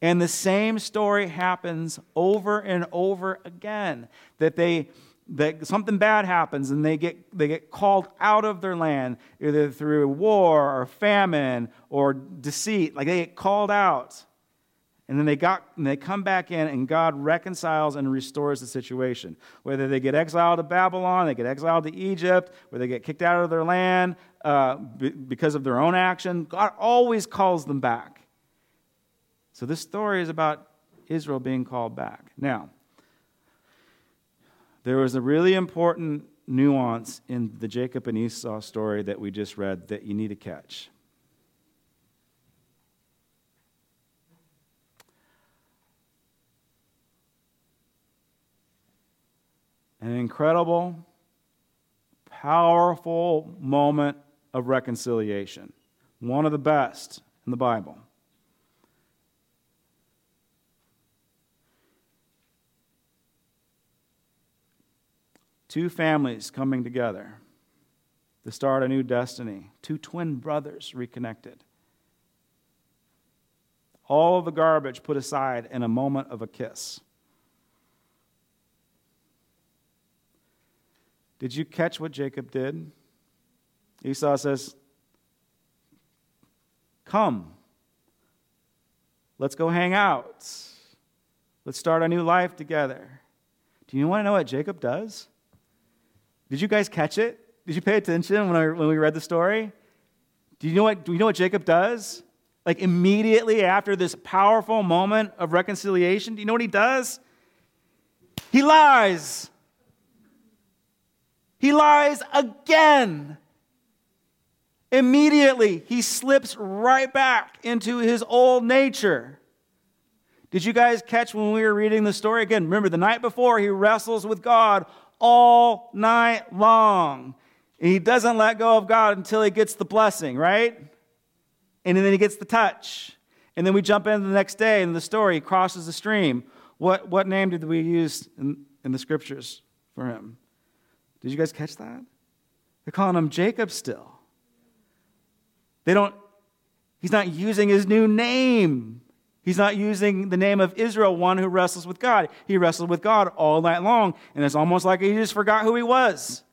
Speaker 1: And the same story happens over and over again that they that something bad happens and they get, they get called out of their land, either through war or famine or deceit. Like they get called out. And then they, got, and they come back in, and God reconciles and restores the situation. Whether they get exiled to Babylon, they get exiled to Egypt, where they get kicked out of their land uh, because of their own action, God always calls them back. So this story is about Israel being called back. Now, there was a really important nuance in the Jacob and Esau story that we just read that you need to catch. An incredible, powerful moment of reconciliation. One of the best in the Bible. Two families coming together to start a new destiny. Two twin brothers reconnected. All of the garbage put aside in a moment of a kiss. Did you catch what Jacob did? Esau says, Come, let's go hang out. Let's start a new life together. Do you want to know what Jacob does? Did you guys catch it? Did you pay attention when, I, when we read the story? Do you know what, do you know what Jacob does? Like immediately after this powerful moment of reconciliation, do you know what he does? He lies. He lies again. Immediately, he slips right back into his old nature. Did you guys catch when we were reading the story? Again, remember the night before, he wrestles with God all night long. And he doesn't let go of God until he gets the blessing, right? And then he gets the touch. And then we jump into the next day in the story. Crosses the stream. What, what name did we use in, in the scriptures for him? Did you guys catch that? They're calling him Jacob still. They don't, he's not using his new name. He's not using the name of Israel, one who wrestles with God. He wrestled with God all night long, and it's almost like he just forgot who he was.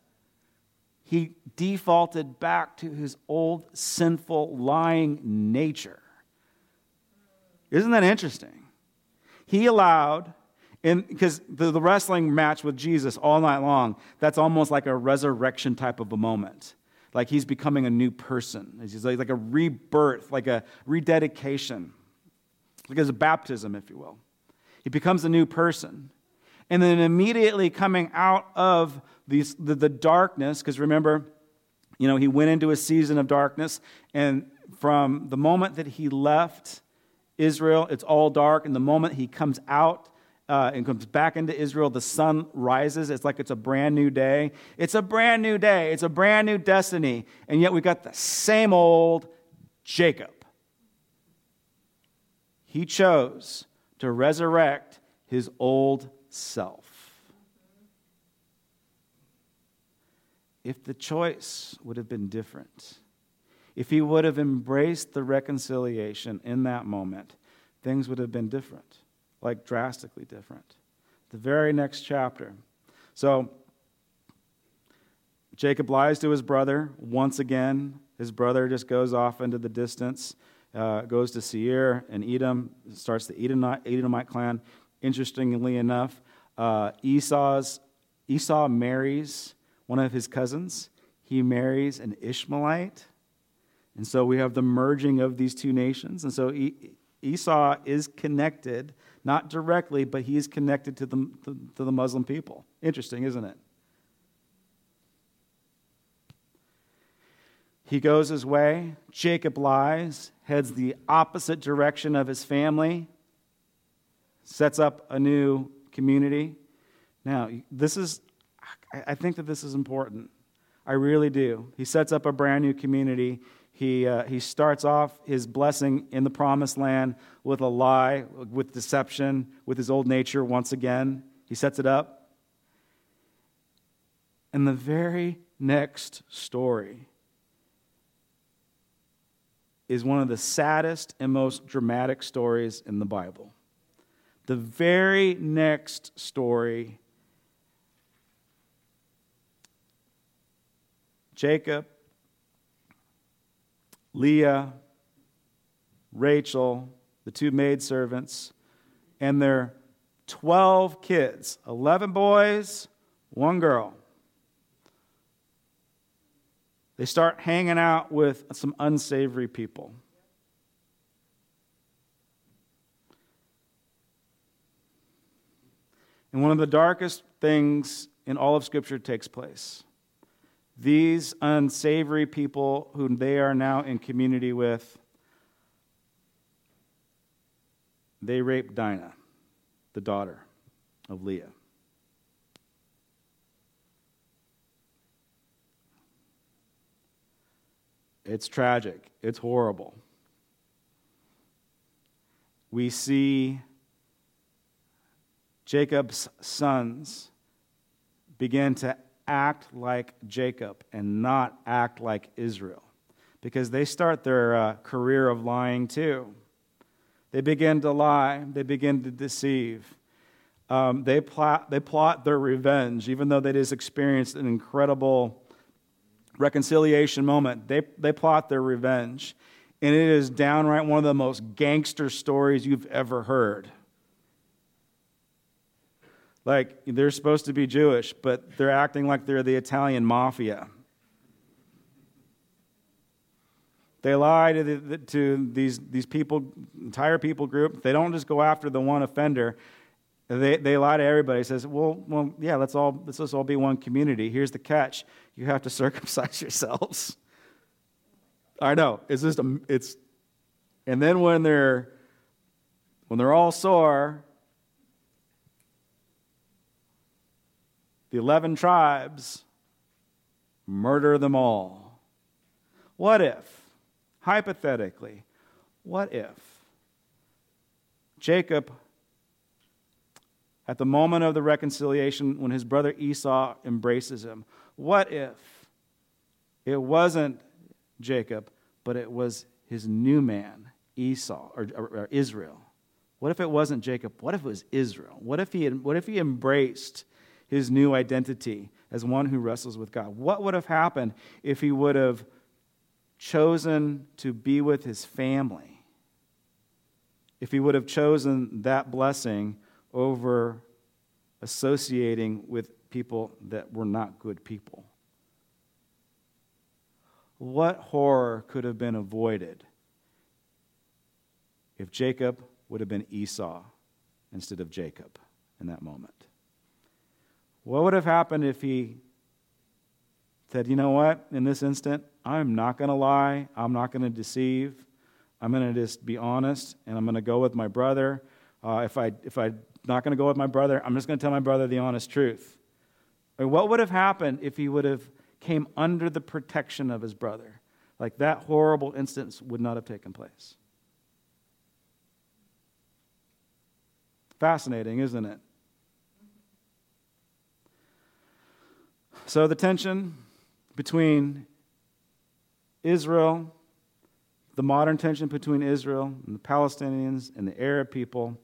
Speaker 1: He defaulted back to his old sinful, lying nature. Isn't that interesting? He allowed, because the, the wrestling match with Jesus all night long, that's almost like a resurrection type of a moment. Like he's becoming a new person. He's like, like a rebirth, like a rededication like because of baptism, if you will. He becomes a new person. And then immediately coming out of these, the, the darkness, because remember, you know, he went into a season of darkness, and from the moment that he left Israel, it's all dark, and the moment he comes out uh, and comes back into Israel, the sun rises. It's like it's a brand new day. It's a brand new day. It's a brand new destiny. And yet we got the same old Jacob he chose to resurrect his old self. if the choice would have been different, if he would have embraced the reconciliation in that moment, things would have been different, like drastically different. The very next chapter. So, Jacob lies to his brother once again. His brother just goes off into the distance, uh, goes to Seir and Edom, starts the Edomite, Edomite clan. Interestingly enough, uh, Esau's, Esau marries one of his cousins. He marries an Ishmaelite. And so we have the merging of these two nations. And so Esau is connected, not directly, but he is connected to the, to the Muslim people. Interesting, isn't it? He goes his way. Jacob lies, heads the opposite direction of his family, sets up a new community. Now, this is, I think that this is important. I really do. He sets up a brand new community. He, uh, he starts off his blessing in the promised land with a lie, with deception, with his old nature once again. He sets it up. And the very next story is one of the saddest and most dramatic stories in the Bible. The very next story Jacob, Leah, Rachel, the two maidservants, and their 12 kids 11 boys, one girl. They start hanging out with some unsavory people. And one of the darkest things in all of Scripture takes place. These unsavory people whom they are now in community with, they rape Dinah, the daughter of Leah. It's tragic. It's horrible. We see Jacob's sons begin to act like Jacob and not act like Israel because they start their uh, career of lying too. They begin to lie, they begin to deceive. Um, they, plot, they plot their revenge, even though they just experienced an incredible reconciliation moment. They, they plot their revenge. And it is downright one of the most gangster stories you've ever heard. Like, they're supposed to be Jewish, but they're acting like they're the Italian mafia. They lie to, the, to these, these people, entire people group. They don't just go after the one offender. They, they lie to everybody. Says, well, well, yeah, let's all let's just all be one community. Here's the catch: you have to circumcise yourselves. I know it's just a, it's, and then when they're when they're all sore, the eleven tribes murder them all. What if, hypothetically, what if Jacob at the moment of the reconciliation when his brother Esau embraces him. What if it wasn't Jacob, but it was his new man, Esau, or, or, or Israel? What if it wasn't Jacob? What if it was Israel? What if he, what if he embraced his new identity as one who wrestles with God? What would have happened if he would have chosen to be with his family? If he would have chosen that blessing over associating with people that were not good people. What horror could have been avoided if Jacob would have been Esau instead of Jacob in that moment? What would have happened if he said, you know what, in this instant, I'm not going to lie, I'm not going to deceive, I'm going to just be honest, and I'm going to go with my brother. Uh, if, I, if I'm not going to go with my brother, I'm just going to tell my brother the honest truth. What would have happened if he would have came under the protection of his brother? Like that horrible instance would not have taken place. Fascinating, isn't it? So the tension between Israel, the modern tension between Israel and the Palestinians and the Arab people,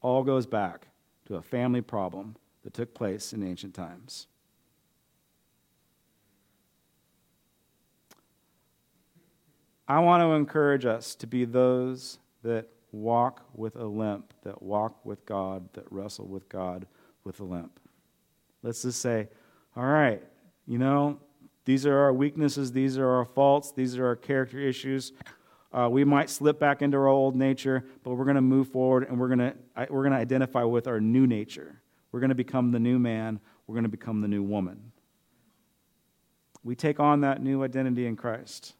Speaker 1: all goes back to a family problem that took place in ancient times. I want to encourage us to be those that walk with a limp, that walk with God, that wrestle with God with a limp. Let's just say, all right, you know, these are our weaknesses, these are our faults, these are our character issues. Uh, we might slip back into our old nature, but we're going to move forward and we're going to we're to identify with our new nature. We're going to become the new man. We're going to become the new woman. We take on that new identity in Christ.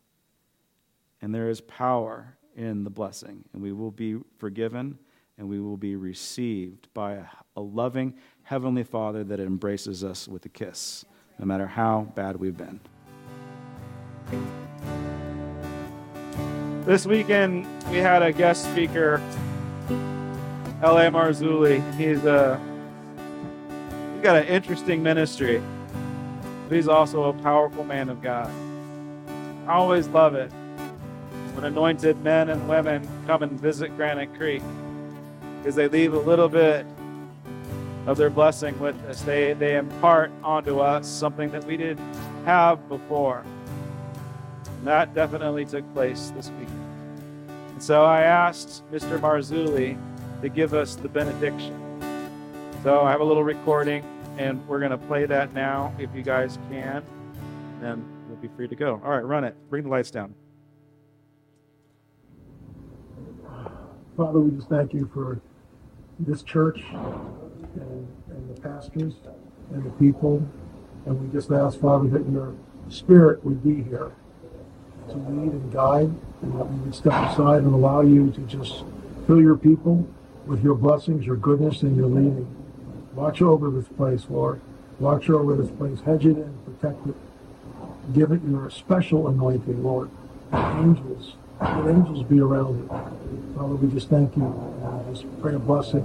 Speaker 1: And there is power in the blessing. And we will be forgiven and we will be received by a loving Heavenly Father that embraces us with a kiss, no matter how bad we've been. This weekend, we had a guest speaker, L.A. Marzulli. He's a he's got an interesting ministry, but he's also a powerful man of God. I always love it when anointed men and women come and visit Granite Creek because they leave a little bit of their blessing with us. They, they impart onto us something that we didn't have before. And that definitely took place this week. And so I asked Mr. Marzulli to give us the benediction. So I have a little recording, and we're going to play that now if you guys can. And we'll be free to go. All right, run it. Bring the lights down.
Speaker 2: Father, we just thank you for this church and, and the pastors and the people. And we just ask, Father, that your spirit would be here to lead and guide, and that we would step aside and allow you to just fill your people with your blessings, your goodness, and your leading. Watch over this place, Lord. Watch over this place. Hedge it in, protect it. Give it your special anointing, Lord. Angels let angels be around it. Father, we just thank you. And just pray a blessing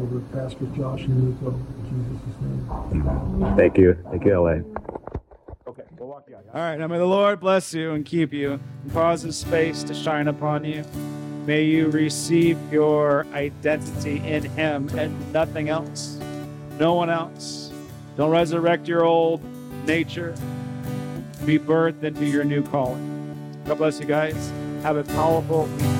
Speaker 2: over Pastor Josh and Nico in Jesus' name.
Speaker 3: Thank you. Thank you, LA.
Speaker 1: Okay, we'll walk you out. All right, now may the Lord bless you and keep you and cause his face to shine upon you. May you receive your identity in him and nothing else. No one else. Don't resurrect your old nature. Be birthed into your new calling. God bless you guys. Have a powerful week.